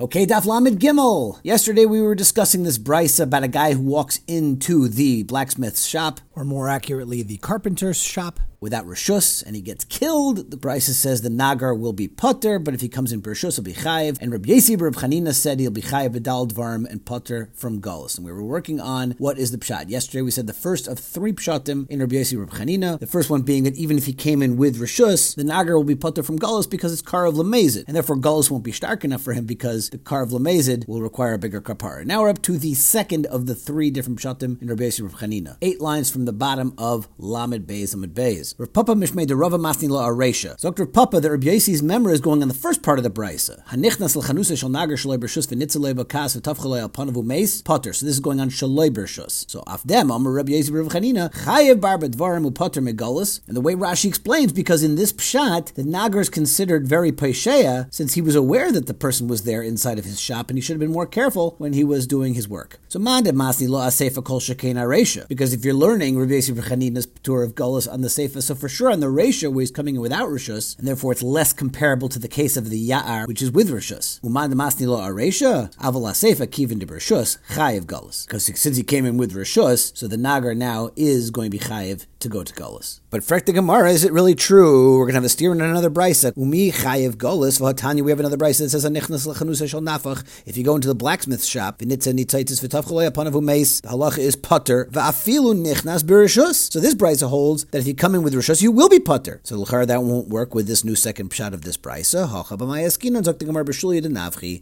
Okay, Daf Lamed Gimel. Yesterday we were discussing this brisa about a guy who walks into the blacksmith's shop, or more accurately, the carpenter's shop, without rishus and he gets killed, the Brisa says the nagar will be putter, but if he comes in rishus, he'll be chayiv. And Rabbi Yesi Reb Chanina said he'll be chayiv b'dal dvarim and putter from gullus. And we were working on what is the pshat. Yesterday we said the first of three pshatim in Rabbi Yesi Reb Chanina. The first one being that even if he came in with rishus, the nagar will be putter from gullus because it's car of lamezid, and therefore gullus won't be stark enough for him because the car of lamezid will require a bigger kapara. Now we're up to the second of the three different pshatim in Rabbi Yesi Reb Chanina. Eight lines from the bottom of Lamed Beis Amid Beis. Rav Papa Mishmei de Rava Masni La Aresha. So Dr. Papa that Rabbi Yossi's memory is going on the first part of the brisa. Hanichnas l'chanusa shel nagar shaloi bershus v'nitzalei b'kas v'tavchalei al panavu meis potter. So this is going on shaloi bershus. So afdem Amar Rabbi Yossi Rav Chanina chayev bar b'dvarim upotter megalus. And the way Rashi explains, because in this pshat the nagar is considered very pesheya since he was aware that the person was there inside of his shop and he should have been more careful when he was doing his work. So mande masni lo asefa kol shekein aresha. Because if you're learning Rabbi Yossi Rav Chanina's tour of galus on the sefer, so for sure on the ratio where he's coming in without Rishus, and therefore it's less comparable to the case of the Ya'ar, which is with Rishus. Uman Masni lo Aresha, Avala Sefa Kivin de Rishus, Chayiv Gullus. Because since he came in with Rishus, so the Nagar now is going to be Chayiv to go to Gullus. But Frek the Gemara, is it really true? We're going to have a steer in another brisa. Umi Chayiv Gullus, V'hatanya, we have another brisa that says, Anichnas Lachanusa Shal Nafach. If you go into the blacksmith shop, V'nitza Nitzaitis V'tavchalei Apanavu Meis, the halacha is putter, V'afilu Nichnas Berishus. So this brisa holds that if you come in with Rishus, you will be putter. So l'char that won't work with this new second pshat of this brisa.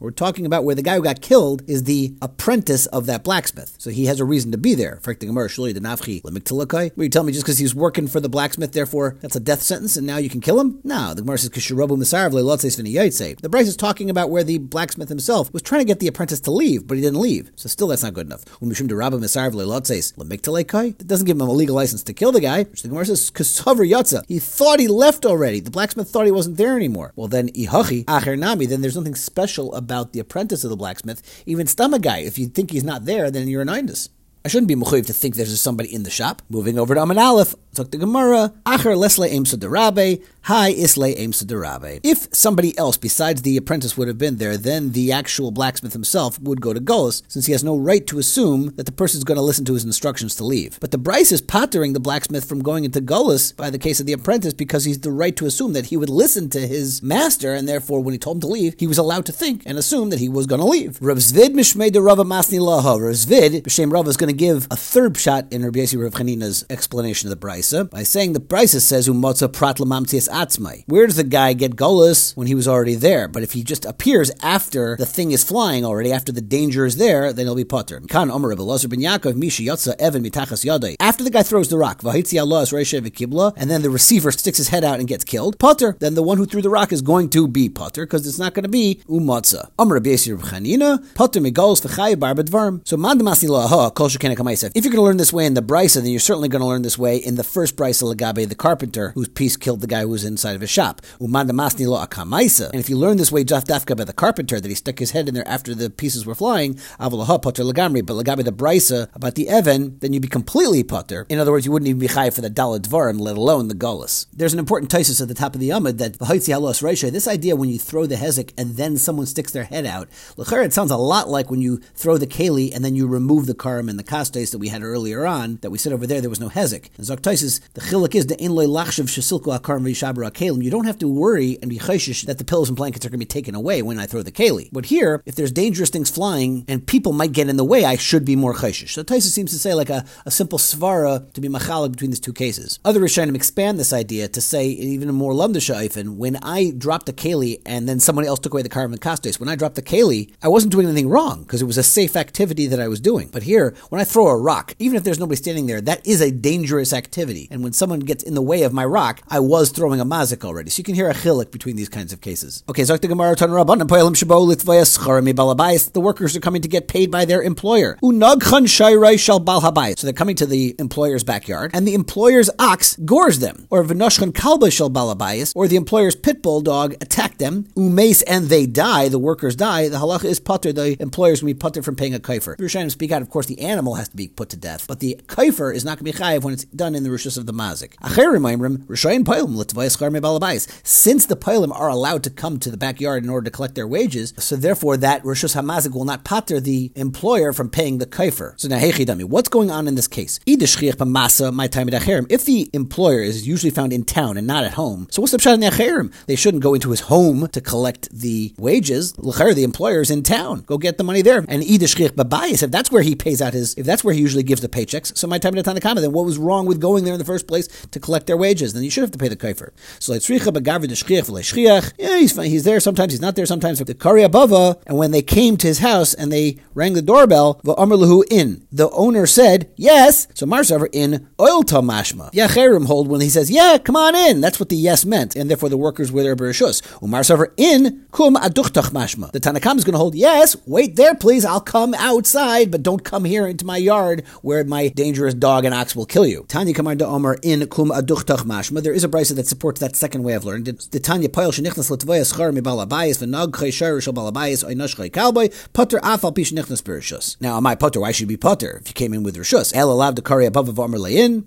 We're talking about where the guy who got killed is the apprentice of that blacksmith. So he has a reason to be there. Where you tell me just because he's working for the blacksmith, therefore that's a death sentence, and now you can kill him? No, the Gemara says The brisa is talking about where the blacksmith himself was trying to get the apprentice to leave, but he didn't leave. So still that's not good enough. When Mishum Durabu Misaravlotsis Lamiktalekai, that doesn't give him a legal license to kill the guy. Which the Gemara says he thought he left already. The blacksmith thought he wasn't there anymore. Well, then ihachi acher nami. Then there's nothing special about the apprentice of the blacksmith. Even stomach guy. If you think he's not there, then you're an indus. I shouldn't be mechuyev to think there's somebody in the shop. Moving over to Aman Aleph, talk to Gemara. Acher lesle aim derabe, hi isle aim derabe. If somebody else besides the apprentice would have been there, then the actual blacksmith himself would go to Golos, since he has no right to assume that the person is going to listen to his instructions to leave. But the Bryce is pottering the blacksmith from going into Golos by the case of the apprentice because he's the right to assume that he would listen to his master, and therefore when he told him to leave, he was allowed to think and assume that he was going to leave. Rav Zvid mishmei de Rava masni laha. Rav Zvid b'shem Rava is going to give a third shot in Rabbi Yossi Rav Chanina's explanation of the Brisa by saying the Brisa says umotza prat lamamtias atzmai. Where does the guy get golus when he was already there? But if he just appears after the thing is flying already, after the danger is there, then he'll be potter. Kan Omer Rabbi Lazar ben Yaakov Misha Yotza Evan mitachas yadai. After the guy throws the rock, vahitzi Allah v'kibla, and then the receiver sticks his head out and gets killed, potter. Then the one who threw the rock is going to be potter because it's not going to be umotza. Omer Rabbi potter megolus v'chay bar bedvarm. So mandamasi laha kol shekena if you're going to learn this way in the brisa, then you're certainly going to learn this way in the first brisa Lagabe, the carpenter, whose piece killed the guy who was inside of his shop. Umanda lo akamaisa. And if you learn this way just dafka by the carpenter, that he stuck his head in there after the pieces were flying, avalaha potter lagamri, but Lagabe the brisa about the Evan, then you'd be completely potter. In other words, you wouldn't even be high for the dalad dvarim, let alone the gullus. There's an important taisus at the top of the Amud that v'haitzi halos reisha, this idea when you throw the hezek and then someone sticks their head out, l'cher, it sounds a lot like when you throw the keli and then you remove the karim and the kastes that we had earlier on that we said over there there was no hezek. And Zok the chiluk is the inlay lachshav shesilku akarim v'yishabra kalim. You don't have to worry and be chayshish that the pillows and blankets are going to be taken away when I throw the keli. But here, if there's dangerous things flying and people might get in the way, I should be more chayshish. So Taisa seems to say like a, a simple svara to be machalik between these two cases. Other Rishonim expand this idea to say even a more lumdasha when I dropped the keli and then someone else took away the karim and kastes, when I dropped the keli, I wasn't doing anything wrong because it was a safe activity that I was doing. But here, when I throw a rock, even if there's nobody standing there, that is a dangerous activity. And when someone gets in the way of my rock, I was throwing a mazik already. So you can hear a chilik between these kinds of cases. Okay, so the workers are coming to get paid by their employer. So they're coming to the employer's backyard, and the employer's ox gores them. Or or the employer's pit bull dog attacked them, umes, and they die, the workers die, the halacha is putter, the employer's going to be putter from paying a kaifer. Rishonim speak out, of course, the animal has to be put to death, but the kaifer is not going to be chayiv when it's done in the of the mazik. Since the Pilim are allowed to come to the backyard in order to collect their wages, so therefore that rishus hamazik will not pater the employer from paying the kaifer. So now, hey what's going on in this case? If the employer is usually found in town and not at home, so what's the pshat in They shouldn't go into his home to collect the wages. The employer is in town. Go get the money there. And if that's where he pays out his, if that's where he usually gives the paychecks, so my time at Tanakama, then what was wrong with going there in the first place to collect their wages? Then you should have to pay the kaifer. So yeah, he's fine. He's there. Sometimes he's not there. Sometimes the kari abava. And when they came to his house and they rang the doorbell, the in. The owner said yes. So Marsaver in oil tamashma. Yacherim hold when he says yeah, come on in. That's what the yes meant, and therefore the workers were there bereshus. Umarsaver in kum aduchtach mashma. The Tanakam is going to hold yes. Wait there, please. I'll come outside, but don't come here into my yard where my dangerous dog and ox will kill you. Tanya in kum mashma. There is a brisa that supports that second way of learning. The Tanya Pail shenichnas letvaya schar mi balabayis v'nag chayshar shal balabayis oynash chay kalboy putter afal pish. Now, am I putter? Why should be putter if you came in with rishus? El alav the kari above of Omer lein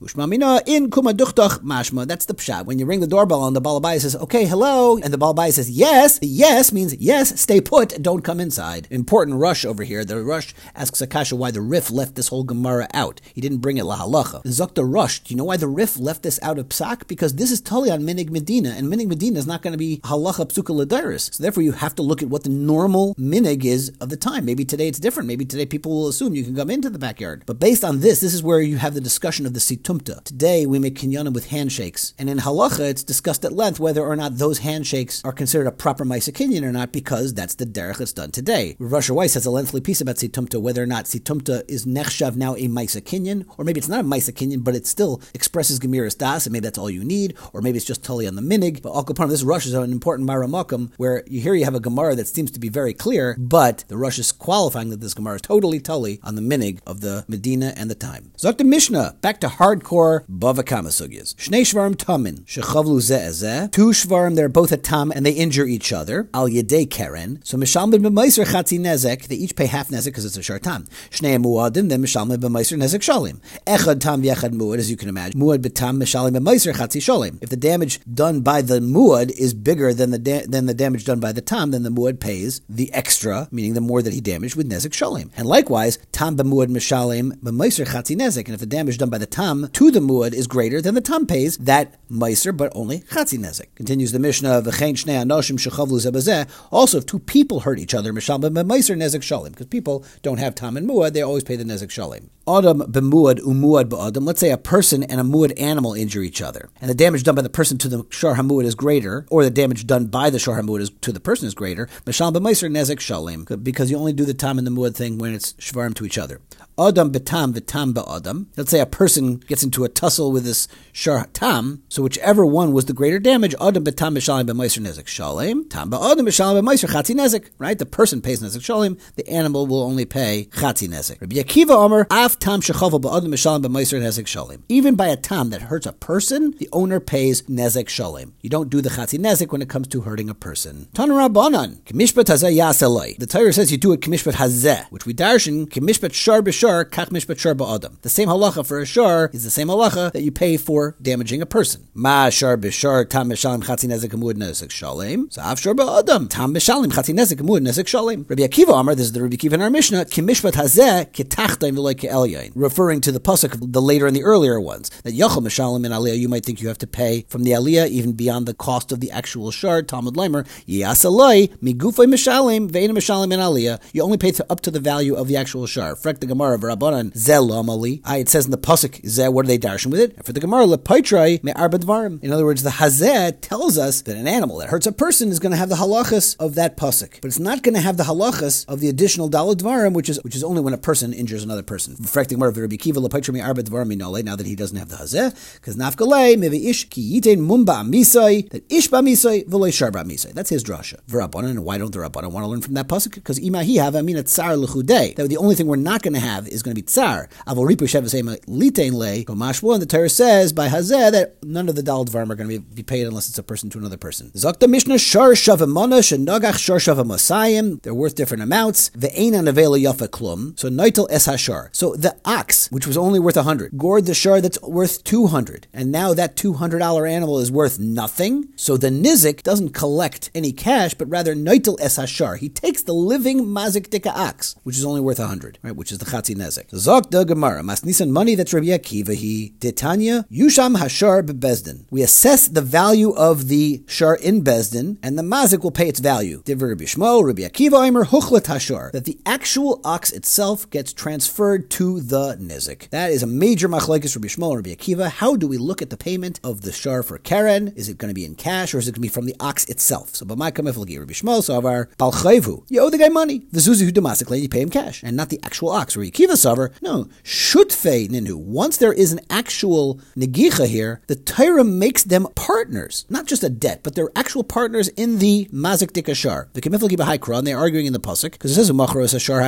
in kum aduchtach mashma. That's the pshat. When you ring the doorbell and the balabayis says, "Okay, hello," and the balabayis says, "Yes," the yes means yes. Stay put. Don't come inside. Important Rosh over here. The Rosh asks Akasha why the Rif left this whole Gemara out. He didn't bring it lahalacha. Zokta Rosh. You know why the Rif left this out of Psak? Because this is totally on Minig Medina, and Minig Medina is not going to be halacha psuka ladiris. So therefore, you have to look at what the normal minig is of the time. Maybe today it's different. Maybe today people will assume you can come into the backyard. But based on this, this is where you have the discussion of the situmta. Today we make kinyanim with handshakes, and in halacha it's discussed at length whether or not those handshakes are considered a proper ma'isa kinyan or not, because that's the derech that's done today. Rasha Weiss has a lengthy piece about situmta, whether or not situmta is nechshav now a ma'isa kinyan, or maybe it's not a ma'isa kinyan, but it's still expresses gemiris das, and maybe that's all you need, or maybe it's just totally on the minig. But upon this Rosh is an important maramakam where you here you have a gemara that seems to be very clear, but the Rosh is qualifying that this gemara is totally tully on the minig of the Medina and the time. Zok the Mishnah back to hardcore bava kama sugyas. Shnei shvarim tamin shechavlu ze Two shvarim they're both a tam and they injure each other. Al yedei keren. So mishalmid b'meiser chatzi nezek. They each pay half nezek because it's a short tam. Shnei muadim then mishalmid b'meiser nezek shalim. Echad tam v'echad muad as you can imagine. Muad b'tam mishalim. If the damage done by the muad is bigger than the da- than the damage done by the tam, then the muad pays the extra, meaning the more that he damaged with nezek shalim. And likewise, tam b'muad mishalim b'meiser chatzi nezek. And if the damage done by the tam to the muad is greater, then the tam pays that meiser, but only chatzi nezek. Continues the Mishnah of anoshim shechavlu zebazeh. Also, if two people hurt each other, mishalim b'meiser nezek shalim, because people don't have tam and muad, they always pay the nezek shalim. Adam b'muad umuad b'adam. Let's say a person and a muad animal injure each other, and the damage done by the person to the shar hamuad is greater, or the damage done by the shar hamuad is, to the person is greater. Mashal b'meiser nezek shalim, because you only do the tam and the muad thing when it's shvarim to each other. Adam betam v'tam ba'adam. Let's say a person gets into a tussle with this shar tam, so whichever one was the greater damage, Adam betam b'shalim b'meiser nezek shalim, tam ba'adam b'shalim b'meiser chatzi nezek. Right, the person pays nezek shalim, the animal will only pay chatzi nezek. Rabbi Akiva Omer af tam shechavel ba'adam b'shalim b'meiser nezek shalim. Even by a tam that hurts a person, the owner pays nezek shalim. You don't do the chatzi nezek when it comes to hurting a person. Tanarabanan kimishpat hazeh yaselay. The Torah says you do it kimishpat hazeh, which we darshan kimishpat shar b'shar shar, kach mishpat ba'adam. The same halacha for a shar is the same halacha that you pay for damaging a person. Ma shar b'shar tam mishalim chatzi nezek amud nezek shalem. So av ba'adam tam mishalim chatzi nezek amud nezek shalem. Rabbi Akiva Amar, this is the Rabbi Akiva in our Mishnah, ki mishpat hazeh kitachtaim v'loy ke'elyain, referring to the pasuk of the later and the earlier ones. That yachal mishalim in aliyah, you might think you have to pay from the aliyah even beyond the cost of the actual shar. Talmud Leimer yasalai migufay mishalim ve'ina mishalim in aliyah. You only pay to, up to the value of the actual shar. Frek the Gemara Gemara v'Rabbanan zelamali. It says in the pasuk zeh. What are they darshan with it? And for the Gemara lepaitrai me arbadvarim. In other words, the hazeh tells us that an animal that hurts a person is going to have the halachas of that pasuk, but it's not going to have the halachas of the additional daladvarim, which is which is only when a person injures another person. Refracting Gemara v'Rabbi Kiva lepaitrai me arbadvarim minole. Now that he doesn't have the hazeh, because nafkalei mevi ish ki yitain mumba misai that ish ba misai v'loy sharba misai. That's his drasha. V'Rabbanan. And why don't the Rabbanan want to learn from that pasuk? Because imahi have I mean tsar l'chudei. That the only thing we're not going to have have is going to be tsar. Avol ripu shevasema litain le. Komashbu, and the Torah says by Hazeh that none of the dal dvarim are going to be paid unless it's a person to another person. Zakta Mishnah shar shavamana shenagach shar shavamosayim. They're worth different amounts. Ve'enan avela yafa klum. So naitel es hashar. So the ox, which was only worth 100, gored the shar that's worth 200. And now that $200 animal is worth nothing. So the nizik doesn't collect any cash, but rather naitel es hashar. He takes the living mazik dika ox, which is only worth 100, right? Which is the chatzi nezik. Zok the Gemara. Masnisan money that's Rabbi Akiva. He Titania Yusham hashar bebezdin. We assess the value of the shar in Bezdin, and the mazik will pay its value. Diver Rabbi Yishmael, Rabbi Akiva, Aimer Huchlet hashar. That the actual ox itself gets transferred to the nizik. That is a major machlekes Rabbi Yishmael and Rabbi Akiva. How do we look at the payment of the shar for Karen? Is it going to be in cash or is it going to be from the ox itself? So, but my kamiflagi Rabbi Yishmael, so of our balchayvu, you owe the guy money. The zuzi who domestically, you pay him cash, and not the actual ox. Rabbi Akiva saver, no, shutfe ninu. Once there is an actual negicha here, the Torah makes them partners, not just a debt, but they're actual partners in the mazik dikashar. The b'haikra, and they're arguing in the pasuk because it says umachros hashar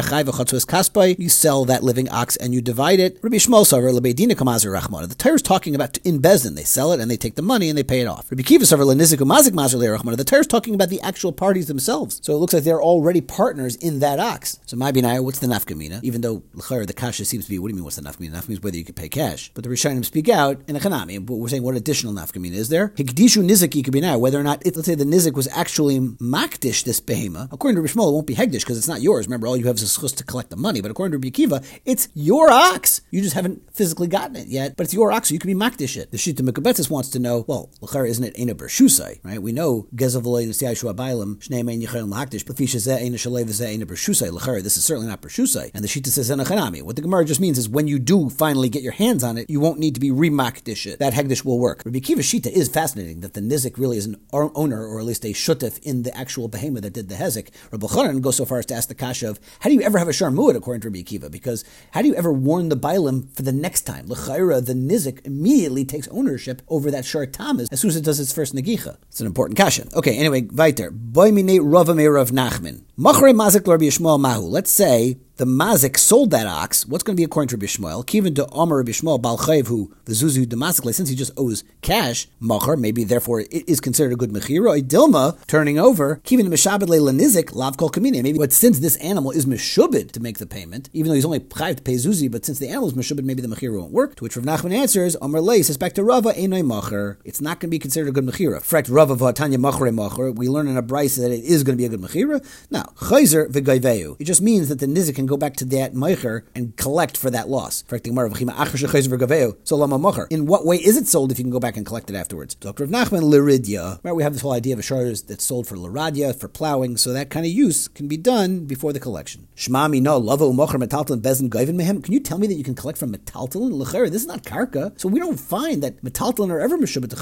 kaspai. You sell that living ox and you divide it. Rabbi Yishmael saver lebeidina kamazer rachmana. The Torah is talking about in Bezdin. They sell it and they take the money and they pay it off. Rabbi Kiva saver lenizik umazik mazer rachmana. The Torah is talking about the actual parties themselves. So it looks like they're already partners in that ox. So my binaya, what's the nafkamina? Even though the kasha seems to be, what do you mean? What's the nafkamina? Nafkamina is whether you could pay cash. But the Rishonim speak out in a chanami. But we're saying what additional nafkamina is there? Could be now whether or not it, let's say the nizik was actually makdish this behema. According to Rishmol, it won't be hegdish because it's not yours. Remember, all you have is a to collect the money. But according to Rabbi it's your ox. You just haven't physically gotten it yet, but it's your ox, so you can be makdish it. The Shita Mekabetis wants to know, well, l'chara isn't it Ena Bershusai, right? We know Gezavaloy Nasiai Shua Bailam, Shnei Mein Yichayim Lakdish, but Fisha Zeh Ena Shalev Zeh Ena Bershusai, l'chara. This is certainly not Bershusai. And the Shita says Enachanami. What the Gemara just means is when you do finally get your hands on it, you won't need to be remakdish it. That hegdish will work. Rabbi Akiva Shita is fascinating that the nizik really is an owner, or at least a shutef in the actual behemoth that did the hezek. Rabbi Chanan goes so far as to ask the kasha of how do you ever have a sharmuad according to Rabbi Akiva? Because how do you ever warn the bailim for the next time? L'chayra, the nizik immediately takes ownership over that shar tamas as soon as it does its first negicha. It's an important kasha. Okay, anyway, weiter. Boy mine rava me rav nachman. Machre mazik Rabbi Yishmael mahu. Let's say the mazik sold that ox. What's going to be according to Rabbi Yishmael? Kivin to Omer Shmuel Balchayev, who the zuzu domestically, since he just owes cash, machar, maybe therefore it is considered a good mechira. Dilma turning over Kivin Mishabed Lenizik Lav Kol Kamine. Maybe, but since this animal is meshubed to make the payment, even though he's only chayiv to pay zuzi, but since the animal is meshubed, maybe the mechira won't work. To which Rav Nachman answers, Omer says back to Rava Einoi Machar. It's not going to be considered a good mechira. Frekt Rava Vatanya Machre Machar. We learn in a brisa that it is going to be a good mechira. Chayzer v'Gayveu. It just means that the nizik can go back to that meicher and collect for that loss. So In what way is it sold if you can go back and collect it afterwards? Dr. Nachman Liridia. Right, we have this whole idea of a shard that's sold for liradia, for plowing, so that kind of use can be done before the collection. Shmami no metaltalin bezin mehem. Can you tell me that you can collect from metaltalin? Lechera, this is not karka, so we don't find that metaltalin are ever meshubet to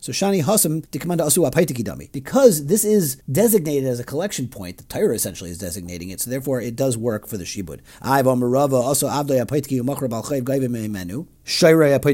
So shani hasam dikamanda asu apaitiki dami. Because this is designated as a collection point, the Torah essentially is designating it, so therefore it does work for the shibud. Also So we have this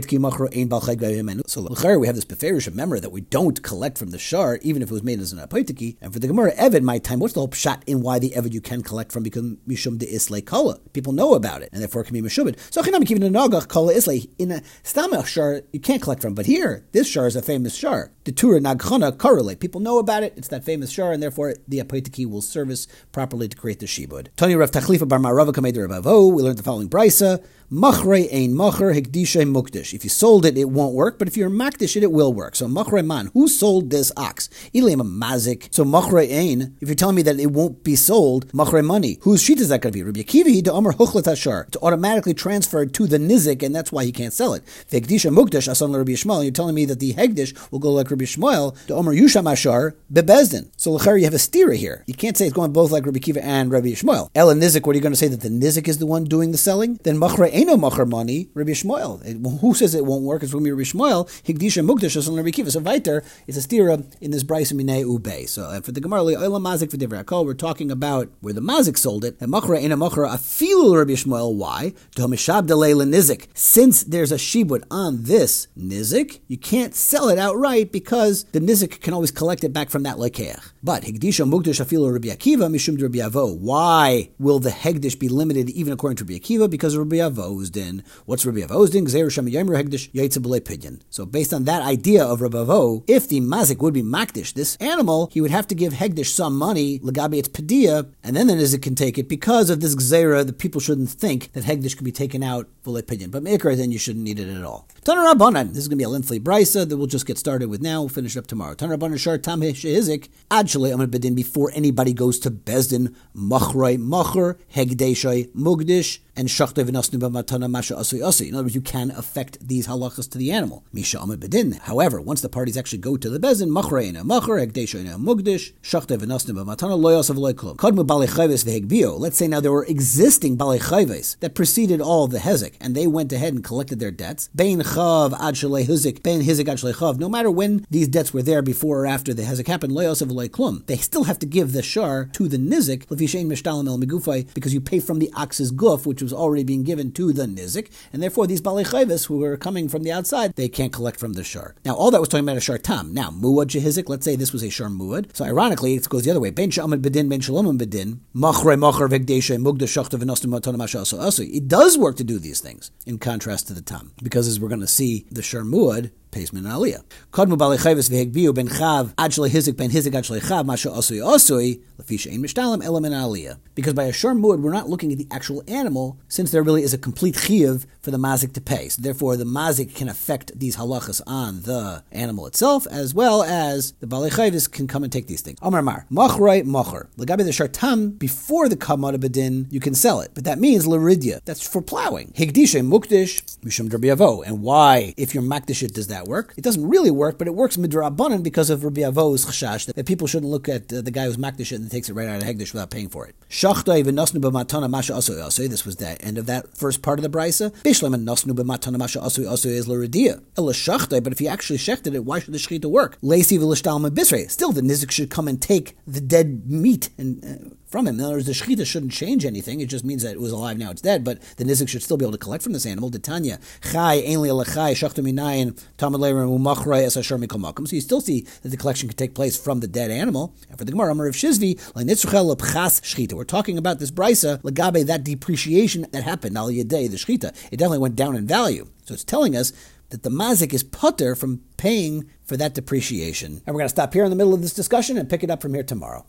Beferish memory that we don't collect from the shar, even if it was made as an Apaitki. And for the Gemara Evid, my time, what's the whole shot in why the Evid you can collect from because Mishum de Islay Kala? People know about it, and therefore it can be Mishubid. So Chinam Kivin Nagach Kala Islay. In a Stamach shar, you can't collect from, but here, this shar is a famous shar. The Tura Nagchana correlate. People know about it, it's that famous shar, and therefore the Apaitki will service properly to create the Shibud. Tony Rav Tachlifa Bar Marava Kamed Avo, we learned the following brisa. Machrei ein macher mukdish. If you sold it, it won't work, but if you're makdish it, it will work. So machrei man, who sold this ox? Ilim mazik. So machrei ein, if you're telling me that it won't be sold, machrei money, whose sheet is that going to be? Rabbi Akiva to Amar huchlet hashar. It's automatically transferred to the nizik, and that's why he can't sell it. Hekdisha mukdish asan Rabbi Yishmael. You're telling me that the hegdish will go like Rabbi Yishmael to Amar yusham hashar bebezdin. So lechar you have a stira here. You can't say it's going both like Rabbi Akiva and Rabbi Yishmael. El nizik. What are you going to say that the nizik is the one doing the selling? Then machrei Eno Machar money, Rabbi Yishmael it, who says it won't work? It's going to be Rishmoel. Higdisha Mugdash is on Rabbi Kiva. So weiter, it's a stira in this Bryce Minei Ube. So uh, for the Gemara, Oila Mazik for Divrei Hakol, we're talking about where the Mazik sold it. And Machra in a Machra Afilu Rabbi Yishmael. Why? Domishab Delela Nizik. Since there's a shibud on this Nizik, you can't sell it outright because the Nizik can always collect it back from that Lekeach. But Higdisha Mugdash Afilu Rabbi Akiva Mishum Rabbi Avo. Why will the Hegdish be limited even according to Rabbi Akiva? Because of Rabbi Avo's din. What's Rabbi Avo's? So based on that idea of Rabbi Avo, if the Mazik would be Makdish, this animal, he would have to give Hegdish some money, Lagabi its Padiyah, and then the Nizik can take it because of this Gzeira, the people shouldn't think that Hegdish could be taken out Pidyon. But Meikar, then you shouldn't need it at all. Tanar Rabbanan. This is going to be a lengthy brisa that we'll just get started with now. We'll finish it up tomorrow. Tanar Rabbanan Shar Tam Shehizik. Ad Shalei Amad Bedin before anybody goes to Bezdin. Machroi Macher Hegdeshai Mugdish and shachtei v'nasnu b'matana masha asui asui. In other words, you can affect these halachas to the animal. Misha amid bedin. However, once the parties actually go to the bezin, machreina machar, hegdeshoina mugdish, shachtei v'nasnu b'matana loyasav loyklum. Kadmu balechayves v'hegbio. Let's say now there were existing balechayves that preceded all of the hezek, and they went ahead and collected their debts. Bein chav ad shalei bein hizik ad shalei chav. No matter when these debts were there before or after the hezek happened, loyasav loyklum. They still have to give the shar to the nizik, lefishein mishtalim el megufay, because you pay from the ox's guf, which was already being given to the nizik, and therefore these balei who are coming from the outside, they can't collect from the shar. Now, all that was talking about a shar tam. Now, muad jehizik, let's say this was a shar muad. So ironically, it goes the other way. It does work to do these things, in contrast to the tam, because as we're going to see, the shar muad pays min aliyah. Kodmu balei chayvis v'hegbiu ben chav ad hizik ben hizik ad shalei chav masha osui osui lefisha ein mishtalim aliyah. Because by a shor muad, we're not looking at the actual animal, since there really is a complete chiyuv for the mazik to pay. So therefore, the mazik can affect these halachas on the animal itself, as well as the balei chayvis can come and take these things. Amar mar machrei macher legabi the shartam before the kamad bedin, you can sell it, but that means laridia. That's for plowing. Higdisha mukdish mishum derbiavo. And why, if you're makdishit, does that work? It doesn't really work, but it works midrabanan because of Rabbi Avo's chashash that people shouldn't look at uh, the guy who's makdish it and takes it right out of hegdish without paying for it. This was the end of that first part of the brisa. Bishlam and nosnu b'matana masha asu asu is l'redia. Ela shachtay, but if he actually shechted it, why should the shechita work? Lacy v'lishtalma bisrei. Still, the nizik should come and take the dead meat and. Uh, from him. In other words, the shechita shouldn't change anything. It just means that it was alive, now it's dead. But the nizik should still be able to collect from this animal. Titania chai ainli alachai shachtu minayin tamad umachray as asher mikol makom. So you still see that the collection can take place from the dead animal. And for the Gemara, Amar of Shizvi le'nitzruchel lepchas shechita. We're talking about this brisa legabe that depreciation that happened al yedei the shechita. It definitely went down in value. So it's telling us that the mazik is putter from paying for that depreciation. And we're going to stop here in the middle of this discussion and pick it up from here tomorrow.